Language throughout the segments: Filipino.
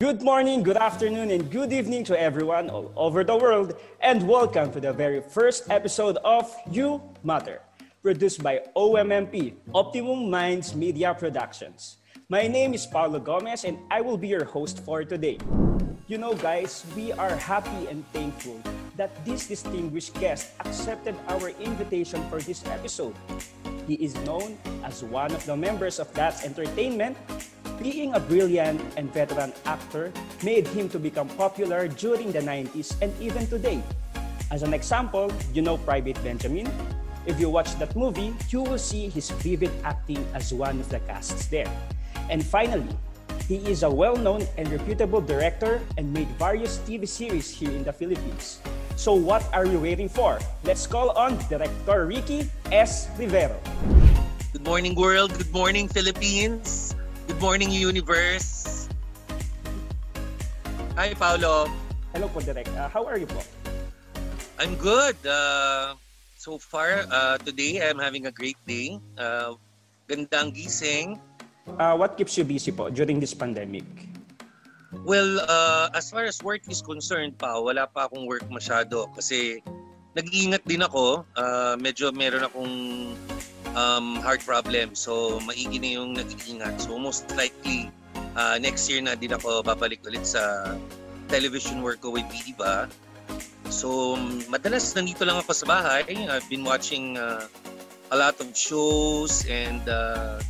Good morning, good afternoon, and good evening to everyone all over the world, and welcome to the very first episode of You Matter, produced by OMMP, Optimum Minds Media Productions. My name is Paulo Gomez, and I will be your host for today. You know, guys, we are happy and thankful that this distinguished guest accepted our invitation for this episode. He is known as one of the members of That's Entertainment being a brilliant and veteran actor made him to become popular during the 90s and even today. As an example, you know Private Benjamin? If you watch that movie, you will see his vivid acting as one of the casts there. And finally, he is a well-known and reputable director and made various TV series here in the Philippines. So what are we waiting for? Let's call on Director Ricky S. Rivero. Good morning, world. Good morning, Philippines. Good morning, universe. Hi, Paolo. Hello po, Direk. Uh, how are you po? I'm good. Uh, so far, uh, today I'm having a great day. Uh, gandang gising. Uh, what keeps you busy po during this pandemic? Well, uh, as far as work is concerned pa, wala pa akong work masyado kasi nag-iingat din ako. Uh, medyo meron akong um, heart problem. So, maigi na yung nag-iingat. So, most likely, uh, next year na din ako babalik ulit sa television work ko with Viva. So, madalas nandito lang ako sa bahay. I've been watching uh, a lot of shows and uh,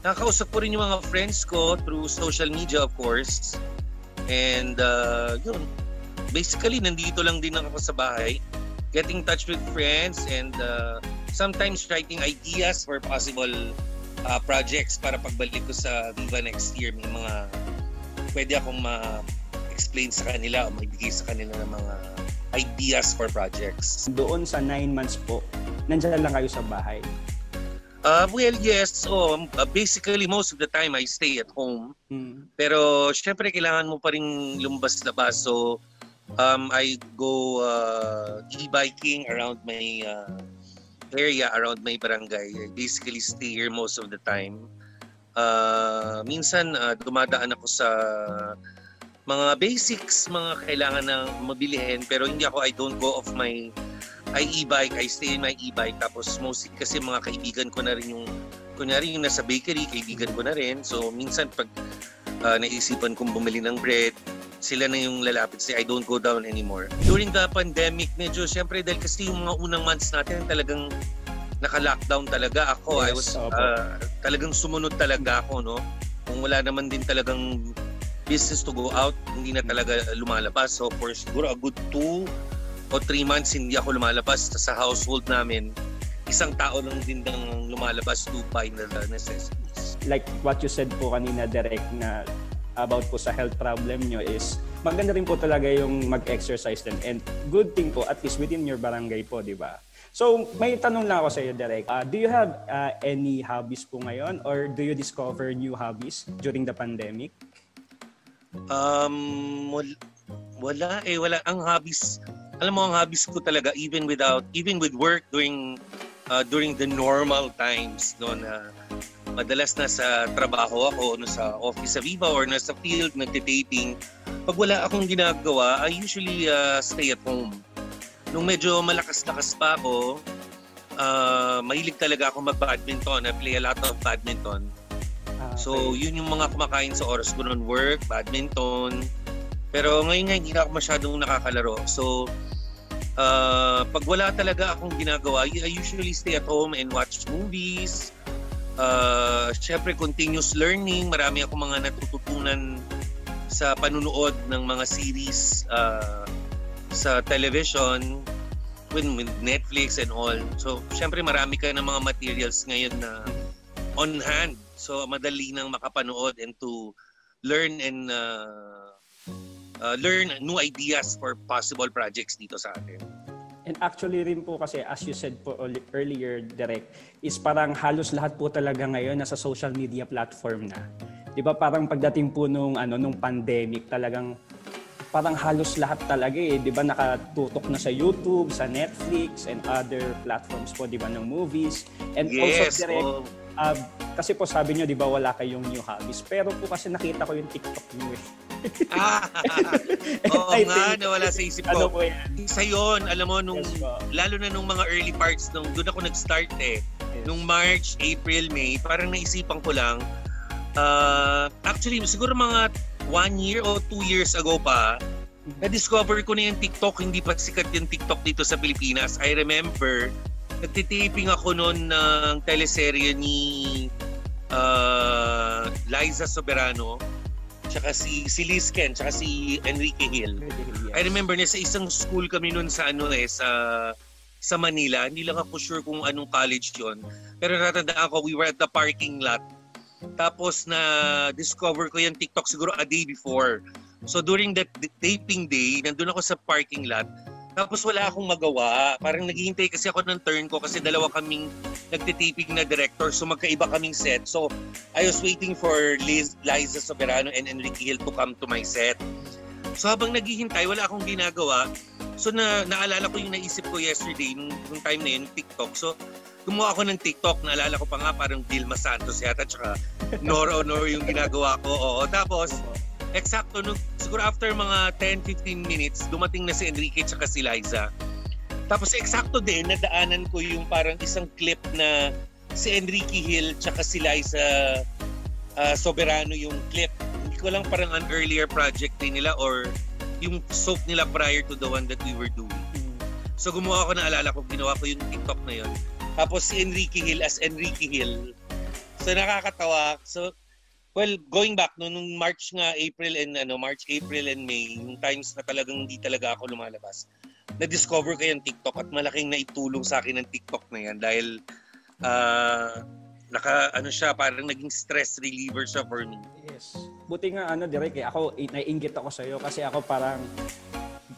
nakakausap ko rin yung mga friends ko through social media, of course. And uh, yun, basically, nandito lang din ako sa bahay. Getting touch with friends and uh, sometimes writing ideas for possible uh, projects para pagbalik ko sa Viva next year may mga pwede akong ma-explain sa kanila o maibigay sa kanila ng mga ideas for projects. Doon sa nine months po, nandiyan lang kayo sa bahay? Uh, well, yes. So, uh, basically, most of the time, I stay at home. Hmm. Pero, syempre, kailangan mo pa rin lumbas-labas. So, um, I go uh, e-biking around my uh, area around my barangay. I basically stay here most of the time. Uh, minsan uh, dumadaan ako sa mga basics, mga kailangan na mabilihin pero hindi ako I don't go off my I e-bike, I stay in my e-bike tapos mostly kasi mga kaibigan ko na rin yung kunyari yung nasa bakery, kaibigan ko na rin. So minsan pag uh, naisipan kong bumili ng bread, sila na yung lalapit say I don't go down anymore. During the pandemic, medyo syempre dahil kasi yung mga unang months natin talagang naka-lockdown talaga ako. Yes, I was uh, talagang sumunod talaga ako, no? Kung wala naman din talagang business to go out, hindi na talaga lumalabas. So for siguro a good two o three months hindi ako lumalabas sa household namin. Isang tao lang din nang lumalabas to buy the necessities. Like what you said po kanina, direct na about po sa health problem nyo is maganda rin po talaga yung mag-exercise din. And good thing po, at least within your barangay po, di ba? So, may tanong lang ako sa iyo, Derek. Uh, do you have uh, any hobbies po ngayon or do you discover new hobbies during the pandemic? Um, wala eh. Wala. Ang hobbies, alam mo, ang hobbies ko talaga, even without, even with work during, uh, during the normal times, no, na madalas na sa trabaho ako, no, sa office sa Viva or nasa field, nagde-dating. Pag wala akong ginagawa, I usually uh, stay at home. Nung medyo malakas-lakas pa ako, uh, mahilig talaga ako mag-badminton. I play a lot of badminton. Ah, okay. So, yun yung mga kumakain sa oras ko noon, work, badminton. Pero ngayon nga, hindi na ako masyadong nakakalaro. So, uh, pag wala talaga akong ginagawa, I usually stay at home and watch movies, uh, syempre continuous learning. Marami akong mga natututunan sa panunood ng mga series uh, sa television with, with Netflix and all. So, syempre marami ka ng mga materials ngayon na on hand. So, madali nang makapanood and to learn and uh, uh, learn new ideas for possible projects dito sa atin. And actually rin po kasi as you said po earlier direct is parang halos lahat po talaga ngayon nasa social media platform na. 'Di ba parang pagdating po nung ano nung pandemic talagang parang halos lahat talaga eh, 'di ba nakatutok na sa YouTube, sa Netflix and other platforms po 'di ba ng movies. And yes, also direct oh. uh, kasi po sabi niyo 'di ba wala kayong new hobbies. Pero po kasi nakita ko yung TikTok niyo eh ah, oo I nga, think, nawala sa isip ko. Ano po yan? Isa yun, alam mo, nung, yes, lalo na nung mga early parts, nung doon ako nag-start eh. Yes. Nung March, April, May, parang naisipan ko lang, uh, actually, siguro mga one year o two years ago pa, na-discover ko na yung TikTok, hindi pa sikat yung TikTok dito sa Pilipinas. I remember, nagtitaping ako noon ng teleserye ni uh, Liza Soberano, tsaka si, si Liz Ken, tsaka si Enrique Hill. I remember na sa isang school kami noon sa ano eh, sa sa Manila. Hindi lang ako sure kung anong college yon Pero natandaan ko, we were at the parking lot. Tapos na discover ko yung TikTok siguro a day before. So during that taping day, nandun ako sa parking lot. Tapos wala akong magawa. Parang naghihintay kasi ako ng turn ko kasi dalawa kaming nagtitaping na director. So magkaiba kaming set. So I was waiting for Liz, Liza Soberano and Enrique Hill to come to my set. So habang naghihintay, wala akong ginagawa. So na naalala ko yung naisip ko yesterday, nung, nung time na yun, TikTok. So gumawa ako ng TikTok. Naalala ko pa nga parang Dilma Santos yata tsaka Nora Honor yung ginagawa ko. Oo. Tapos eksakto nung siguro after mga 10-15 minutes, dumating na si Enrique at si Liza. Tapos eksakto din, nadaanan ko yung parang isang clip na si Enrique Hill tsaka si Liza uh, Soberano yung clip. Hindi ko lang parang an earlier project din nila or yung soap nila prior to the one that we were doing. So gumawa ako na alala ko, ginawa ko yung TikTok na yun. Tapos si Enrique Hill as Enrique Hill. So nakakatawa. So Well, going back no, nung March nga, April and ano, March, April and May, yung times na talagang hindi talaga ako lumalabas. Na-discover ko yung TikTok at malaking naitulong sa akin ng TikTok na yan dahil uh, naka ano siya, parang naging stress reliever siya for me. Yes. Buti nga ano, Direk, eh, ako naiinggit ako sa iyo kasi ako parang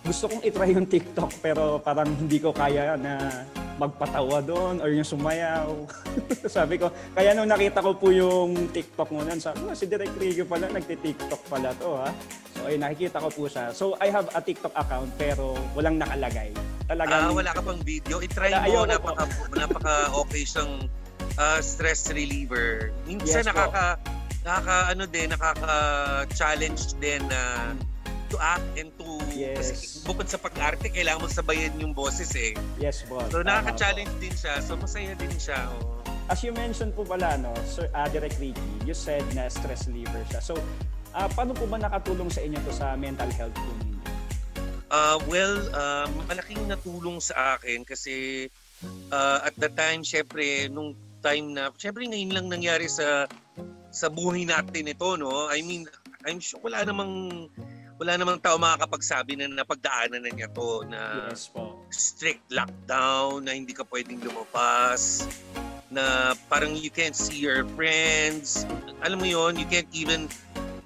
gusto kong itry yung TikTok pero parang hindi ko kaya na magpatawa doon or yung sumayaw. sabi ko, kaya nung nakita ko po yung TikTok mo nun, sabi ko, si Direk Rigo pala, nagti-TikTok pala to ha. So ay nakikita ko po siya. So I have a TikTok account pero walang nakalagay. Talagang, ah, wala ka pang video. I-try mo, napaka, napaka okay siyang uh, stress reliever. Minsan yes, nakaka, po. nakaka, ano din, nakaka-challenge din na uh, to act and to yes. kasi bukod sa pag-arte kailangan mo sabayan yung boses eh. Yes, boss. So nakaka-challenge din siya. So masaya din siya. Oh. As you mentioned po pala no, Sir uh, Direct Ricky, you said na stress reliever siya. So uh, paano po ba nakatulong sa inyo to sa mental health po ninyo? Uh, well, um, malaking natulong sa akin kasi uh, at the time, syempre, nung time na, syempre ngayon lang nangyari sa sa buhay natin ito, no? I mean, I'm sure wala namang wala namang tao makakapagsabi na napagdaanan na niya to na yes, po. strict lockdown, na hindi ka pwedeng lumabas, na parang you can't see your friends. Alam mo yon you can't even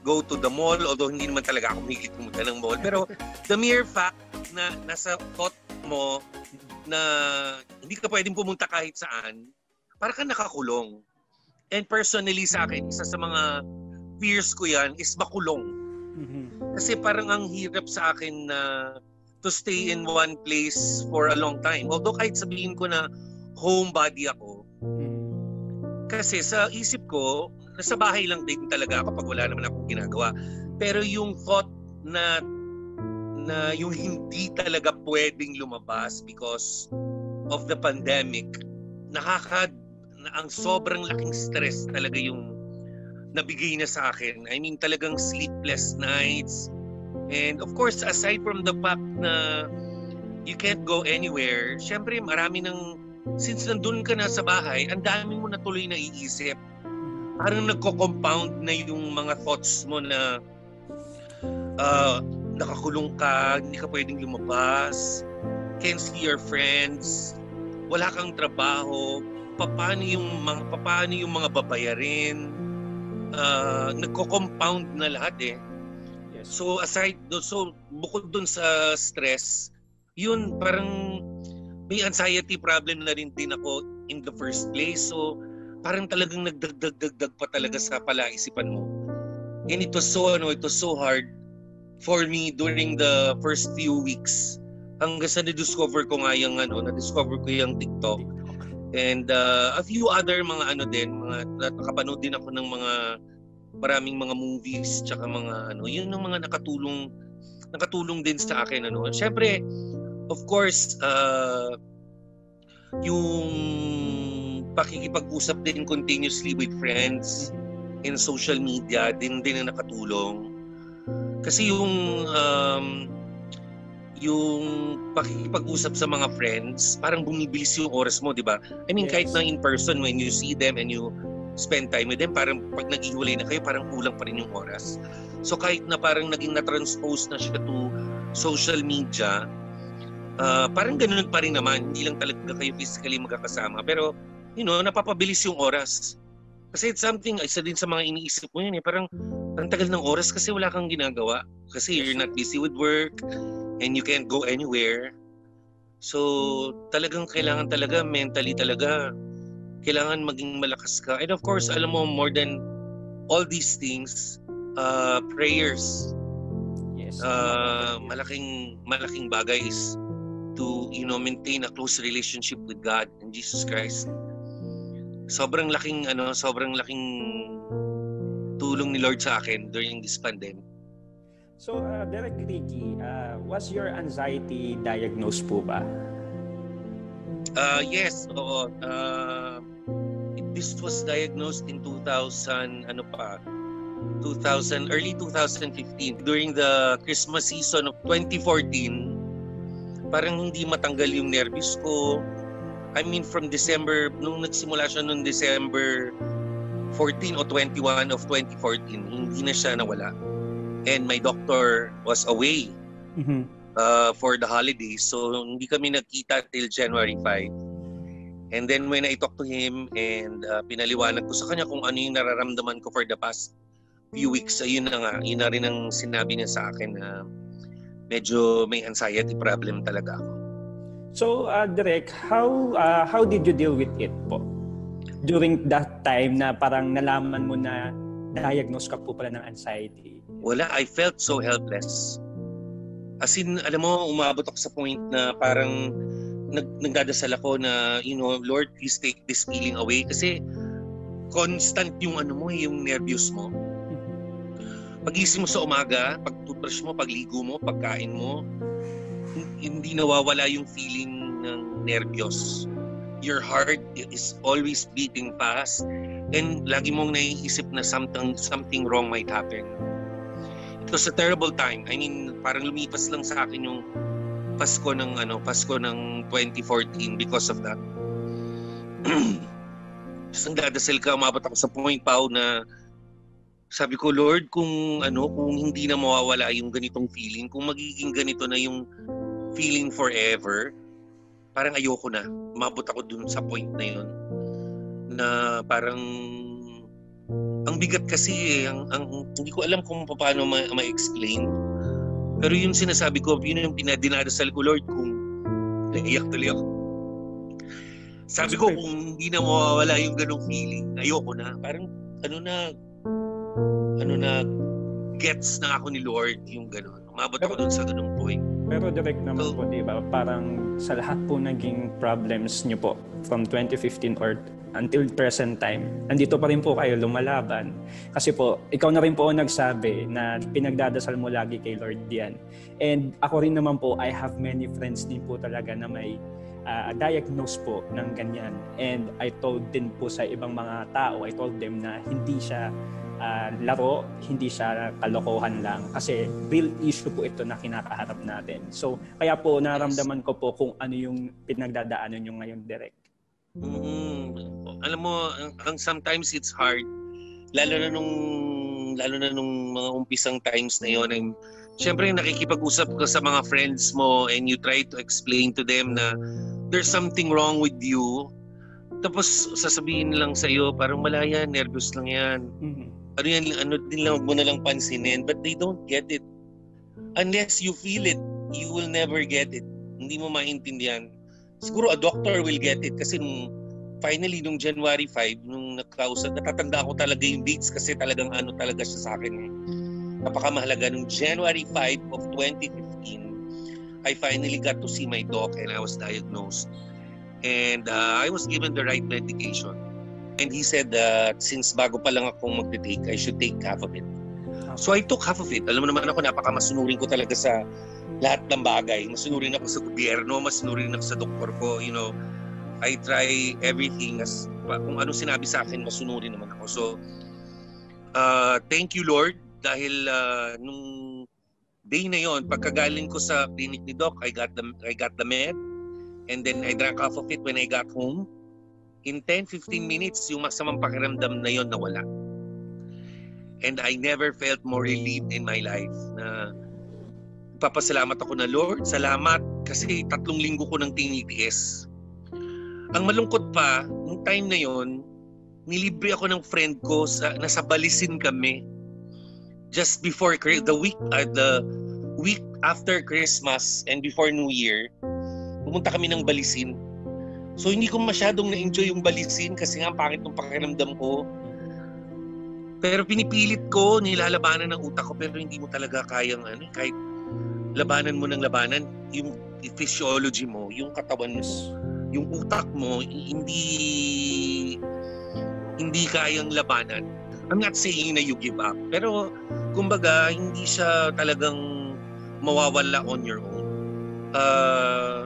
go to the mall, although hindi naman talaga ako mahilig pumunta ng mall. Pero the mere fact na nasa thought mo na hindi ka pwedeng pumunta kahit saan, para ka nakakulong. And personally sa akin, isa sa mga fears ko yan is makulong Mm-hmm. Kasi parang ang hirap sa akin na to stay in one place for a long time. Although kahit sabihin ko na homebody ako, mm-hmm. kasi sa isip ko, nasa bahay lang din talaga ako pag wala naman akong ginagawa. Pero yung thought na na yung hindi talaga pwedeng lumabas because of the pandemic, nakaka na ang sobrang laking stress talaga yung nabigay na sa akin. I mean, talagang sleepless nights. And of course, aside from the fact na you can't go anywhere, syempre marami ng, since nandun ka na sa bahay, ang dami mo na tuloy na iisip. Parang nagko-compound na yung mga thoughts mo na uh, nakakulong ka, hindi ka pwedeng lumabas, can't see your friends, wala kang trabaho, paano yung mga paano yung mga babayarin, uh, nagko-compound na lahat eh. Yes. So aside do so bukod dun sa stress, yun parang may anxiety problem na rin din ako in the first place. So parang talagang nagdagdag-dagdag pa talaga sa palaisipan mo. And it was so ano, it was so hard for me during the first few weeks hanggang sa na-discover ko nga yung ano, na-discover ko yung TikTok. And uh, a few other mga ano din, mga nakapanood din ako ng mga maraming mga movies tsaka mga ano, yun yung mga nakatulong nakatulong din sa akin ano. Syempre, of course, uh, yung pakikipag-usap din continuously with friends in social media din din na nakatulong. Kasi yung um, yung pakikipag-usap sa mga friends, parang bumibilis yung oras mo, di ba? I mean, yes. kahit na in person, when you see them and you spend time with them, parang pag naghiwalay na kayo, parang kulang pa rin yung oras. So kahit na parang naging na-transpose na siya to social media, uh, parang ganun pa rin naman. Hindi lang talaga kayo physically magkakasama. Pero, you know, napapabilis yung oras. Kasi it's something, isa din sa mga iniisip mo yun eh. Parang, ang tagal ng oras kasi wala kang ginagawa. Kasi you're not busy with work, and you can't go anywhere. So, talagang kailangan talaga, mentally talaga, kailangan maging malakas ka. And of course, alam mo, more than all these things, uh, prayers. Yes. Uh, malaking, malaking bagay is to, you know, maintain a close relationship with God and Jesus Christ. Sobrang laking, ano, sobrang laking tulong ni Lord sa akin during this pandemic. So, uh, Derek Ricky, uh, was your anxiety diagnosed po ba? Uh, yes, oo. Uh, this was diagnosed in 2000, ano pa, 2000, early 2015. During the Christmas season of 2014, parang hindi matanggal yung nervous ko. I mean, from December, nung nagsimula siya noong December 14 o 21 of 2014, hindi na siya nawala and my doctor was away mm-hmm. uh, for the holidays. So hindi kami nagkita till January 5. And then when I talked to him and uh, pinaliwanag ko sa kanya kung ano yung nararamdaman ko for the past few weeks, ayun na nga, yun na rin ang sinabi niya sa akin na medyo may anxiety problem talaga ako. So, uh, Direk, how, uh, how did you deal with it po? During that time na parang nalaman mo na diagnose ka po pala ng anxiety? Wala, I felt so helpless. As in, alam mo, umabot ako sa point na parang nag, nagdadasal ako na, you know, Lord, please take this feeling away. Kasi constant yung ano mo, yung nervous mo. Pagising mo sa umaga, pag toothbrush mo, pagligo mo, pagkain mo, hindi nawawala yung feeling ng nervyos. Your heart is always beating fast and lagi mong naiisip na something something wrong might happen was a terrible time. I mean, parang lumipas lang sa akin yung Pasko ng ano, Pasko ng 2014 because of that. Tapos ang dadasal ka, umabot ako sa point pa na sabi ko, Lord, kung ano, kung hindi na mawawala yung ganitong feeling, kung magiging ganito na yung feeling forever, parang ayoko na. Umabot ako dun sa point na yun na parang ang bigat kasi eh, ang, ang, hindi ko alam kung paano ma- ma-explain. Pero yung sinasabi ko, yun yung pinadinadasal ko, Lord, kung naiyak tuloy ako. Sabi ko, kung hindi na mawawala yung ganong feeling, ayoko na. Parang, ano na, ano na, gets na ako ni Lord yung ganon. Umabot ako dun sa ganong point. Pero direct naman po, di ba? Parang sa lahat po naging problems nyo po from 2015 or until present time, nandito pa rin po kayo lumalaban. Kasi po, ikaw na rin po ang nagsabi na pinagdadasal mo lagi kay Lord yan. And ako rin naman po, I have many friends din po talaga na may uh, diagnose po ng ganyan. And I told din po sa ibang mga tao, I told them na hindi siya uh, laro, hindi siya kalokohan lang. Kasi real issue po ito na kinakaharap natin. So, kaya po naramdaman ko po kung ano yung pinagdadaanan nyo ngayon direct. Mm, alam mo, ang, ang sometimes it's hard. Lalo na nung lalo na nung mga umpisang times na yon ay syempre nakikipag-usap ka sa mga friends mo and you try to explain to them na there's something wrong with you. Tapos sasabihin lang sa iyo parang wala yan, nervous lang yan. Mm-hmm. Ano yan, ano din lang, mo na lang pansinin. But they don't get it. Unless you feel it, you will never get it. Hindi mo maintindihan siguro a doctor will get it kasi nung finally nung January 5 nung nagkausap natatanda ko talaga yung dates kasi talagang ano talaga siya sa akin eh. napakamahalaga nung January 5 of 2015 I finally got to see my doc and I was diagnosed and uh, I was given the right medication And he said that since bago pa lang akong magte-take, I should take half of it. So I took half of it. Alam mo naman ako, napaka-masunurin ko talaga sa lahat ng bagay. Masunurin ako sa gobyerno, masunurin ako sa doktor ko, you know. I try everything as kung ano sinabi sa akin, masunurin naman ako. So, uh, thank you Lord dahil uh, nung day na yon pagkagaling ko sa clinic ni Doc, I got the I got the med and then I drank half of it when I got home. In 10-15 minutes, yung masamang pakiramdam na yon nawala. And I never felt more relieved in my life na papasalamat ako na Lord, salamat kasi tatlong linggo ko nang tinitiis. Ang malungkot pa, nung time na yon, nilibre ako ng friend ko sa nasa Balisin kami. Just before the week uh, the week after Christmas and before New Year, pumunta kami ng Balisin So hindi ko masyadong na-enjoy yung balisin kasi nga pangit ng pakiramdam ko. Pero pinipilit ko, nilalabanan ng utak ko pero hindi mo talaga kayang ano, kahit labanan mo ng labanan, yung physiology mo, yung katawan mo, yung utak mo, hindi hindi kayang labanan. I'm not saying na you give up, pero kumbaga hindi siya talagang mawawala on your own. Uh,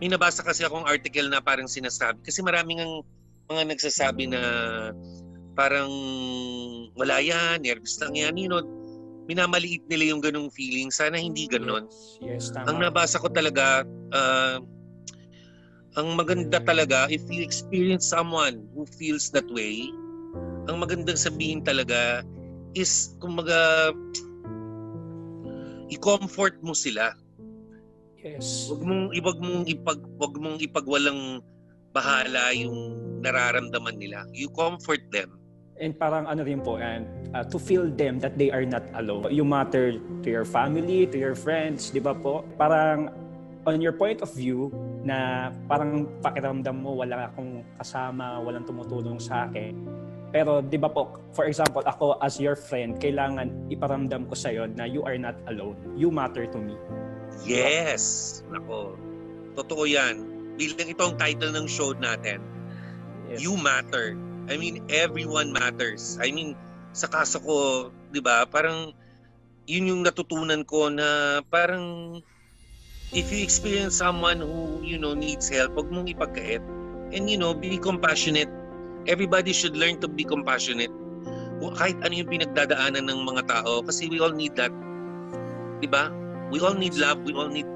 may nabasa kasi akong article na parang sinasabi, kasi maraming ang mga nagsasabi na parang wala yan, nervous lang yan, you know, minamaliit nila yung ganung feeling. Sana hindi ganon. Yes, yes tama. Ang nabasa ko talaga, uh, ang maganda talaga, if you experience someone who feels that way, ang magandang sabihin talaga is, kumbaga, i-comfort mo sila Yes. Wag mong wag mong ipag wag mong ipagwalang bahala yung nararamdaman nila. You comfort them. And parang ano rin po, and uh, to feel them that they are not alone. You matter to your family, to your friends, di ba po? Parang on your point of view, na parang pakiramdam mo wala akong kasama, walang tumutulong sa akin. Pero di ba po, for example, ako as your friend, kailangan iparamdam ko sa'yo na you are not alone. You matter to me. Yes! Nako, totoo yan. Bilang ito ang title ng show natin. Yes. You matter. I mean, everyone matters. I mean, sa kaso ko, di ba, parang yun yung natutunan ko na parang if you experience someone who, you know, needs help, huwag mong ipagkait. And, you know, be compassionate. Everybody should learn to be compassionate. Kahit ano yung pinagdadaanan ng mga tao kasi we all need that. Di ba? We all need love. We all need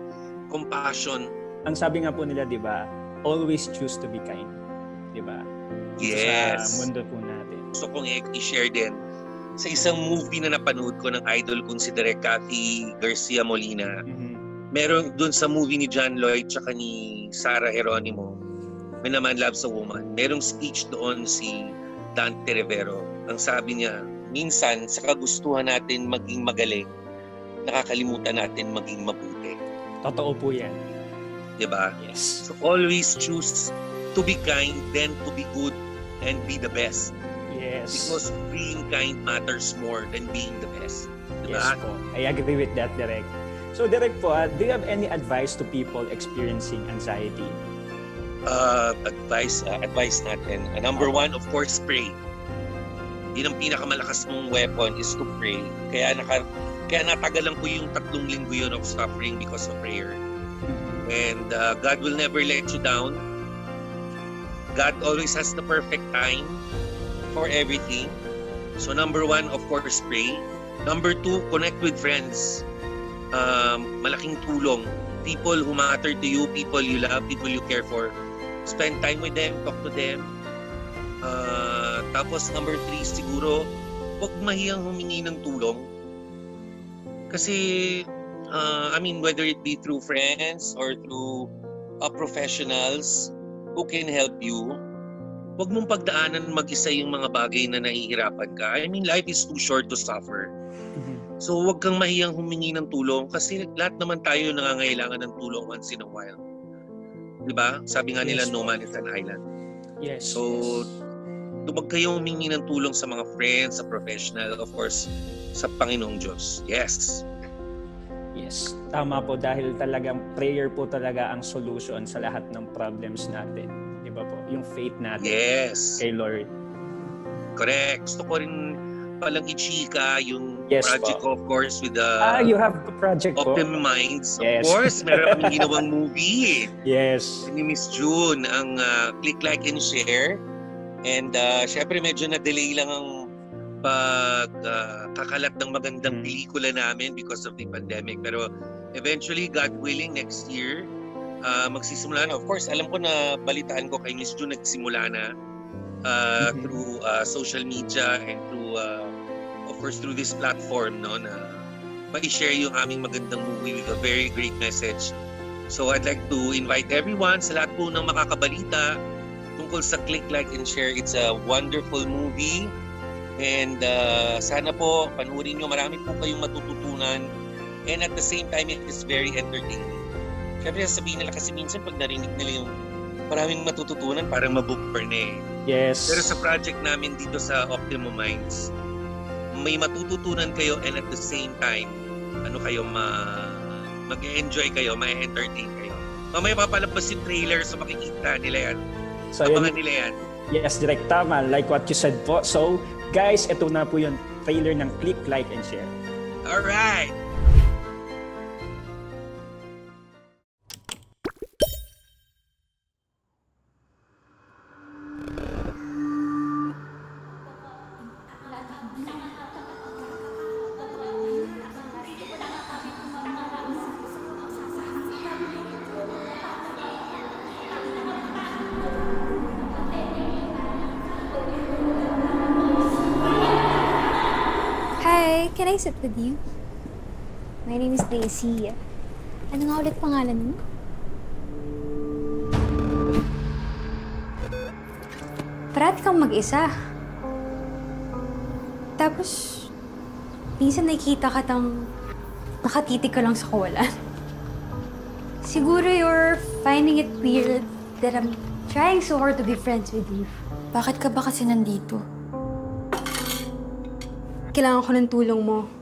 compassion. Ang sabi nga po nila, di ba, always choose to be kind. Di ba? Yes. Sa mundo po natin. Gusto kong i-share din sa isang movie na napanood ko ng idol kong si Direk Cathy Garcia Molina. Mm-hmm. Meron dun sa movie ni John Lloyd tsaka ni Sarah Geronimo, may naman Loves a Woman. Merong speech doon si Dante Rivero. Ang sabi niya, minsan sa kagustuhan natin maging magaling, nakakalimutan natin maging mabuti. Totoo po yan. Diba? Yes. So always choose to be kind, then to be good, and be the best. Yes. Because being kind matters more than being the best. Diba? Yes po. I agree with that, Direk. So, Direk po, uh, do you have any advice to people experiencing anxiety? Uh, advice, uh, advice natin. Uh, number one, of course, pray. Yun ang pinakamalakas mong weapon is to pray. Kaya naka, kaya natagalan ko yung tatlong linggo yun of suffering because of prayer. And uh, God will never let you down. God always has the perfect time for everything. So number one, of course, pray. Number two, connect with friends. Um, malaking tulong. People who matter to you, people you love, people you care for. Spend time with them, talk to them. Uh, tapos number three, siguro, huwag mahiyang humingi ng tulong kasi, uh, I mean, whether it be through friends or through uh, professionals who can help you, huwag mong pagdaanan mag-isa yung mga bagay na nahihirapan ka. I mean, life is too short to suffer. Mm-hmm. So, huwag kang mahiyang humingi ng tulong kasi lahat naman tayo nangangailangan ng tulong once in a while. Di ba? Sabi nga nila, yes. no man is an island. Yes. So, yes. Huwag kayong humingi ng tulong sa mga friends, sa professional, of course, sa Panginoong Diyos. Yes. Yes, tama po dahil talagang prayer po talaga ang solution sa lahat ng problems natin. Di ba po? Yung faith natin Yes. kay Lord. Correct. Gusto ko rin palang i-chika yung Yes project ko, of course, with the ah, you have a project po? Optimum Minds. Yes. Of course, meron kaming ginawang movie. Yes. ni Miss June ang uh, click, like, and share. And uh, syempre medyo na-delay lang ang pag uh, ng magandang Mm. pelikula namin because of the pandemic. Pero eventually, God willing, next year, uh, magsisimula na. Of course, alam ko na balitaan ko kay Miss June nagsimula na uh, Mhm. through uh, social media and through, uh, of course, through this platform no, na ma-share yung aming magandang movie with a very great message So I'd like to invite everyone sa lahat po ng makakabalita tungkol sa Click, Like, and Share. It's a wonderful movie. And uh, sana po panuorin nyo. Marami po kayong matututunan. And at the same time, it is very entertaining. Siyempre sasabihin nila kasi minsan pag narinig nila yung maraming matututunan, parang na eh. Yes. Pero sa project namin dito sa Optimum Minds, may matututunan kayo and at the same time, ano kayo ma mag-enjoy kayo, ma-entertain kayo. Mamaya papalabas yung trailer so makikita nila yan. So, yun, Abangan nila yan. yes, direct tama. Like what you said po. So, guys, ito na po yung trailer ng Click, Like, and Share. Alright! I sit with you? My name is Daisy. Ano nga ulit pangalan mo? Parati kang mag-isa. Tapos, minsan nakikita ka tang nakatitig ka lang sa kawalan. Siguro you're finding it weird that I'm trying so hard to be friends with you. Bakit ka ba kasi nandito? Kailangan ko ng tulong mo.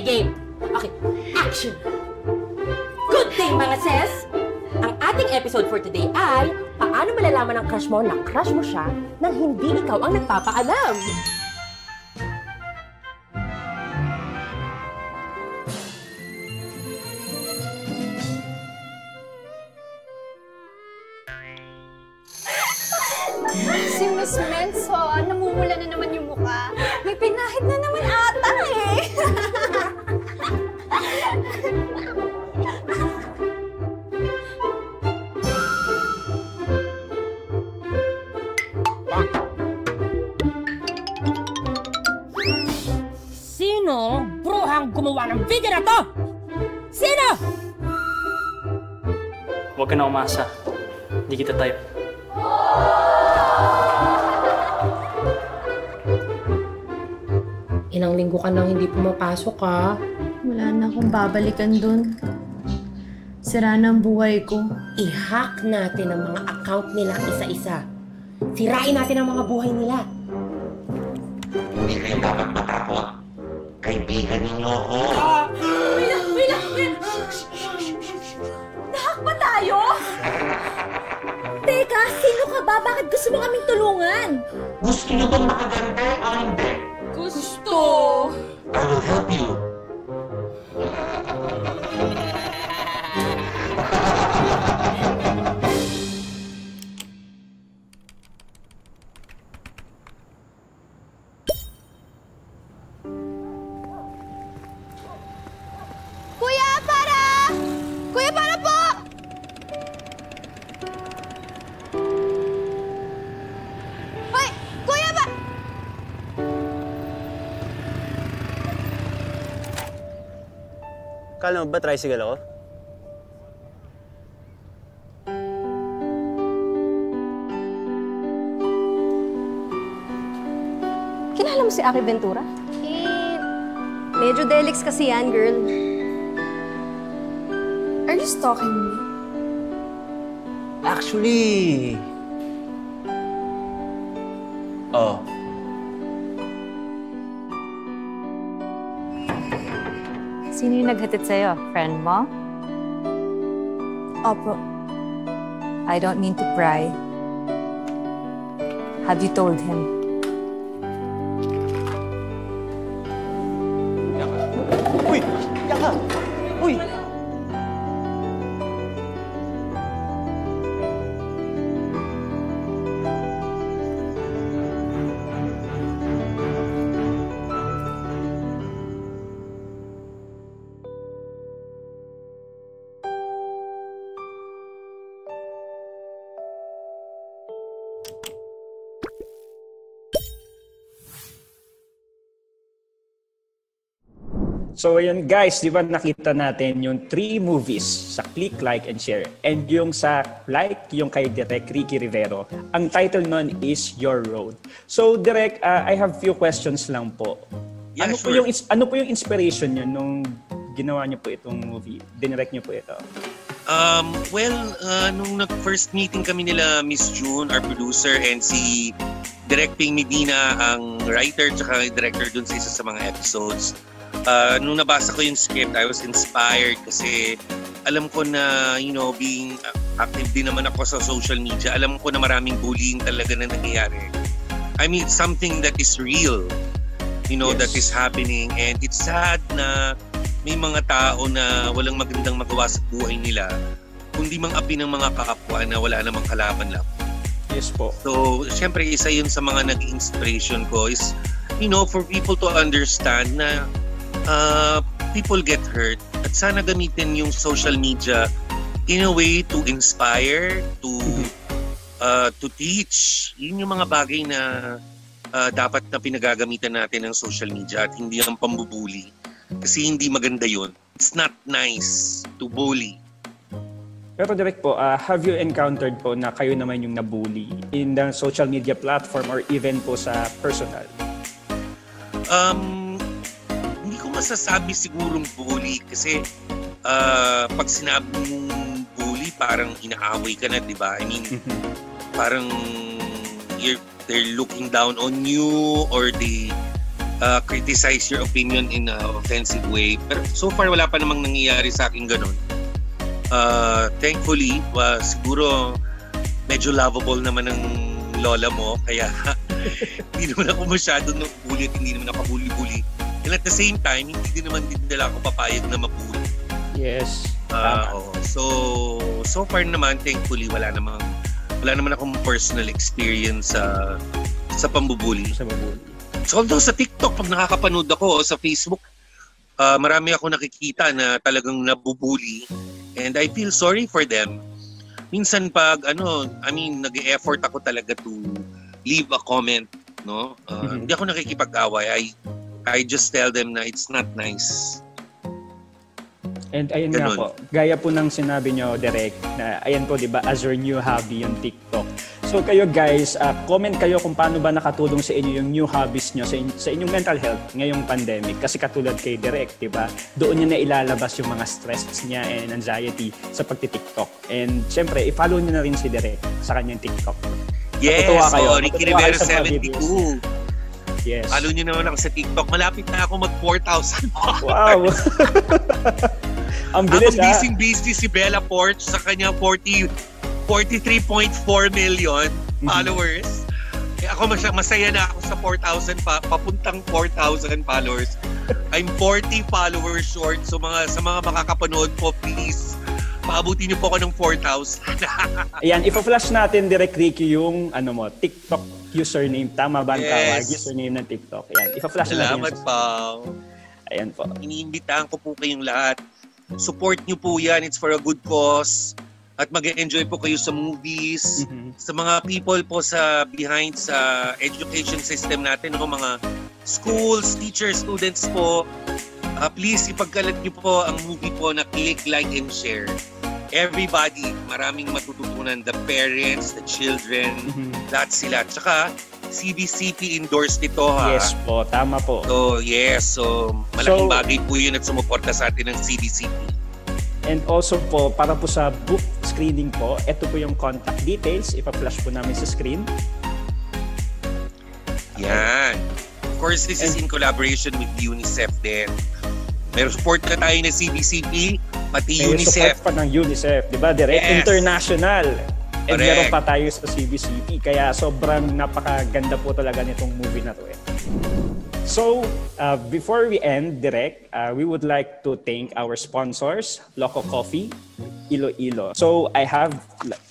Okay. Okay, action. Good day, mga sis! Ang ating episode for today ay paano malalaman ng crush mo na crush mo siya nang hindi ikaw ang nagpapaalam. Gumawa ng video na to? Sino? Huwag ka na umasa. Hindi kita type. Ilang linggo ka nang hindi pumapasok ah. Wala na akong babalikan dun. Sira na ang buhay ko. I-hack natin ang mga account nila isa-isa. Sirain natin ang mga buhay nila. Hindi kayo dapat matakot. Kaibigan ninyo ako. Pa tayo? Teka, sino ka ba? Bakit gusto mo kaming tulungan? Gusto niyo bang makaganda o hindi? Kala mo ba tricycle ako? Kilala mo si Aki Ventura? Eh, medyo delix kasi yan, girl. Are you stalking me? Actually... Sino yung naghatid sa'yo? Friend mo? Opo. I don't mean to pry. Have you told him? So ayun guys, di ba nakita natin yung three movies sa Click, Like, and Share. And yung sa Like, yung kay Direk Ricky Rivero, ang title nun is Your Road. So Direk, uh, I have few questions lang po. Yeah, ano po sure. yung ins- ano po yung inspiration niyo nung ginawa niyo po itong movie? Dinirect niyo po ito? Um, well, uh, nung nag-first meeting kami nila, Miss June, our producer, and si Direk Ping Medina, ang writer tsaka director dun sa isa sa mga episodes. Uh, nung nabasa ko yung script, I was inspired kasi alam ko na, you know, being active din naman ako sa social media, alam ko na maraming bullying talaga na nangyayari. I mean, something that is real, you know, Yes. that is happening. And it's sad na may mga tao na walang magandang magawa sa buhay nila kundi mang api ng mga kapwa na wala namang kalaban lang. Yes po. So, syempre, isa yun sa mga naging inspiration ko is, you know, for people to understand na uh, people get hurt at sana gamitin yung social media in a way to inspire, to uh, to teach. Yun yung mga bagay na uh, dapat na pinagagamitan natin ng social media at hindi ang pambubuli. Kasi hindi maganda yun. It's not nice to bully. Pero direct po, ah, have you encountered po na kayo naman yung nabully in the social media platform or even po sa personal? Um, ko masasabi sigurong bully kasi uh, pag sinabi mong bully, parang inaaway ka na, di ba? I mean, parang you're, they're looking down on you or they uh, criticize your opinion in an offensive way. Pero so far, wala pa namang nangyayari sa akin ganun. Uh, thankfully, uh, siguro medyo lovable naman ng lola mo, kaya hindi naman ako masyado nabully at hindi naman ako bully-bully. And at the same time, hindi din naman din nila ako papayag na mabully. Yes. Ah, oo. So, so far naman, thankfully, wala namang wala naman akong personal experience sa sa pambubuli. Sa pambubuli. So, although sa TikTok, pag nakakapanood ako sa Facebook, ah, marami ako nakikita na talagang nabubuli. And I feel sorry for them. Minsan pag, ano, I mean, nag-effort ako talaga to leave a comment, no? Ah, Mhm. Hindi ako nakikipag-away. I, I just tell them na it's not nice. And ayun nga Ganun. po, gaya po ng sinabi nyo, Direk, na ayan po, di ba, as your new hobby yung TikTok. So kayo guys, ah, comment kayo kung paano ba nakatulong sa inyo yung new hobbies nyo sa, in- sa inyong mental health ngayong pandemic. Kasi katulad kay Direk, di ba, doon niya na ilalabas yung mga stress niya and anxiety sa pagti-TikTok. And syempre, i-follow niyo na rin si Direk sa kanyang TikTok. Yes, Matutuwa kayo. oh, Ricky Rivera sa mga 72. Yes. Follow nyo naman ako sa TikTok. Malapit na ako mag 4,000 Wow! Ang bilis Habang ha? busy busy si Bella Porch sa kanya 40 43.4 million Mhm. followers. Eh, ako masaya, masaya na ako sa 4,000 pa, papuntang 4,000 followers. I'm 40 followers short. So mga sa mga makakapanood po, please paabutin niyo po ako ng 4,000. Ayan, ipa-flash natin direct Ricky yung ano mo, TikTok username. Tama ba ang Yes. tawag? Username ng TikTok. Ayan, ipa-flash natin. Salamat pa. Ayan po. Iniimbitahan ko po kayong lahat. Support niyo po yan. It's for a good cause. At mag-enjoy po kayo sa movies. Mhm. Sa mga people po sa behind sa education system natin, no, mga schools, teachers, students po. Ah, please, ipagkalat niyo po ang movie po na Click, Like, and Share. Everybody, maraming matututunan. The parents, the children, Mhm. lahat sila. Tsaka, CBCP endorsed ito ha. Yes po, tama po. So, yes. So, malaking So- bagay po yun at sumuporta sa atin ng CBCP. And also po, para po sa book screening po, ito po yung contact details. Ipa-flash po namin sa screen. Yan. Of course, this is in collaboration with UNICEF din. Meron support na tayo ng CBCP, pati May UNICEF. support pa ng UNICEF, di ba? Direct Yes. international. And Correct. meron pa tayo sa CBCP. Kaya sobrang napakaganda po talaga nitong movie na to eh. So, uh, before we end, Direct, uh, we would like to thank our sponsors, Loco Coffee, Iloilo. So, I have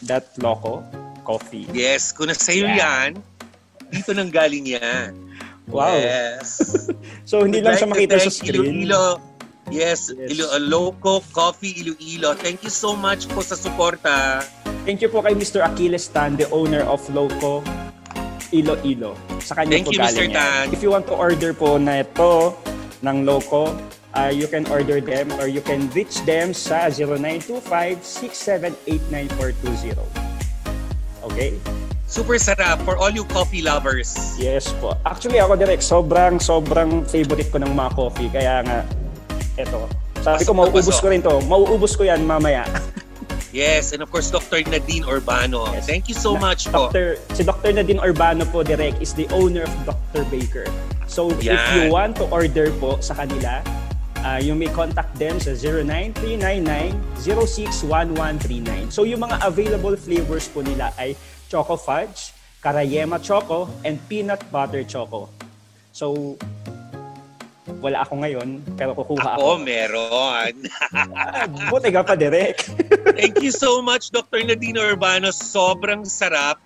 that Loco Coffee. Yes, kung nasa iyo Yeah. yan, dito nang galing yan. Wow. Yes. So, hindi lang siya like makita to sa screen. Iloilo. Yes, Yes. Ilo, Loco Coffee Iloilo. Thank you so much po sa suporta. Thank you po kay Mr. Achilles Tan, the owner of Loco Iloilo. Sa kanya Thank po you, galing Mr. yan. Tan. If you want to order po na ito ng Loco, uh, you can order them or you can reach them sa 0925-6789420. Okay? Super sarap for all you coffee lovers. Yes po. Actually ako direct, sobrang sobrang favorite ko ng mga coffee. Kaya nga, eto. Sabi ko, na mauubos ko rin to. Mauubos ko yan mamaya. Yes, and of course, Dr. Nadine Urbano. Thank you so much po. Dr. Si Dr. Nadine Urbano po direct is the owner of Dr. Baker. So if you Yan. want to order po sa kanila, uh, you may contact them sa 09399-061139. So yung mga available flavors po nila ay Choco Fudge, Karayema Choco, and Peanut Butter Choco. So, wala ako ngayon, pero kukuha ako. Ako, meron. Buti ka pa, direct. Thank you so much, Dr. Nadine Urbano. Sobrang sarap.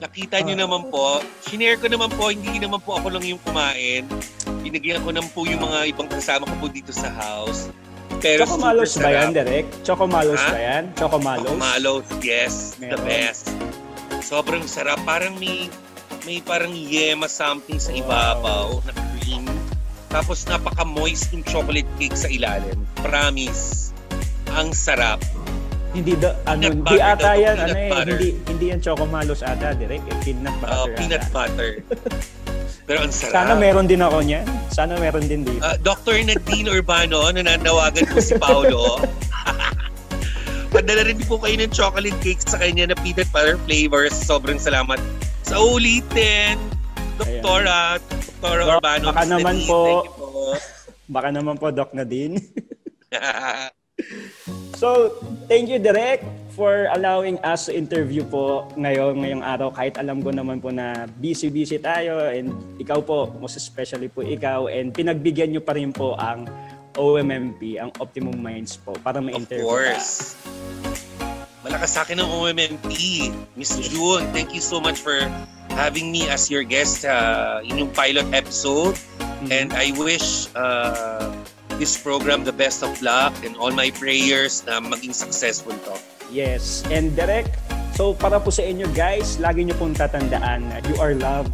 Nakita niyo naman po. Shinare ko naman po, hindi naman po ako lang yung kumain. Binigyan ko naman po yung mga ibang kasama ko po dito sa house. Pero Choco Malos ba yan, direct? Choco Malos Ha? ba yan? Choco Malos? Malos, yes. The Meron. best. Sobrang sarap. Parang may may parang yema something sa ibabaw na cream. Tapos napaka-moist yung chocolate cake sa ilalim. Promise. Ang sarap. Hindi da, ano, hindi ata yan, ano eh, butter. hindi, hindi yan Choco Malos ata, direct. Eh, peanut Uh, butter peanut ata. butter. Pero ang sarap. Sana meron din ako niyan. Sana meron din dito. Uh, Dr. Nadine Urbano, nananawagan po si Paolo. Padala rin po kayo ng chocolate cake sa kanya na peanut butter flavors. Sobrang salamat sa ulitin. Doktora, Doktora Doc, Urbano. baka Miss naman Nadine, po. Thank you po. Baka naman po, Doc Nadine. So, thank you, Direk, for allowing us to interview po ngayon, ngayong araw. Kahit alam ko naman po na busy-busy tayo and ikaw po, most especially po ikaw, and pinagbigyan nyo pa rin po ang OMMP, ang Optimum Minds po, para Of ma-interview ka. Malakas sa akin ng OMMP. Miss June, thank you so much for having me as your guest uh, in yung pilot episode. Mm-hmm. And I wish uh, this program the best of luck and all my prayers na maging successful to. Yes. And direct, so para po sa inyo guys, lagi nyo pong tatandaan na you are loved,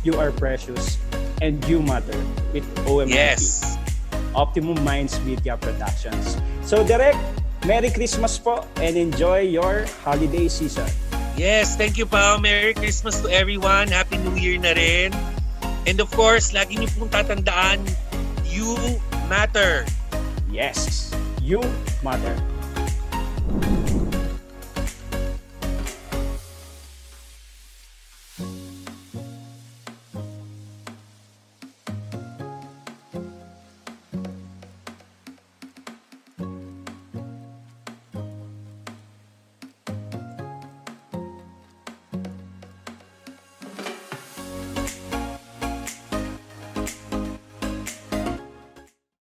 you are precious, and you matter with OMMP. Yes. Optimum Minds Media Productions. So direct, Merry Christmas po and enjoy your holiday season. Yes, thank you pa. Merry Christmas to everyone. Happy New Year na rin. And of course, lagi niyo pong tatandaan, you matter. Yes, you matter.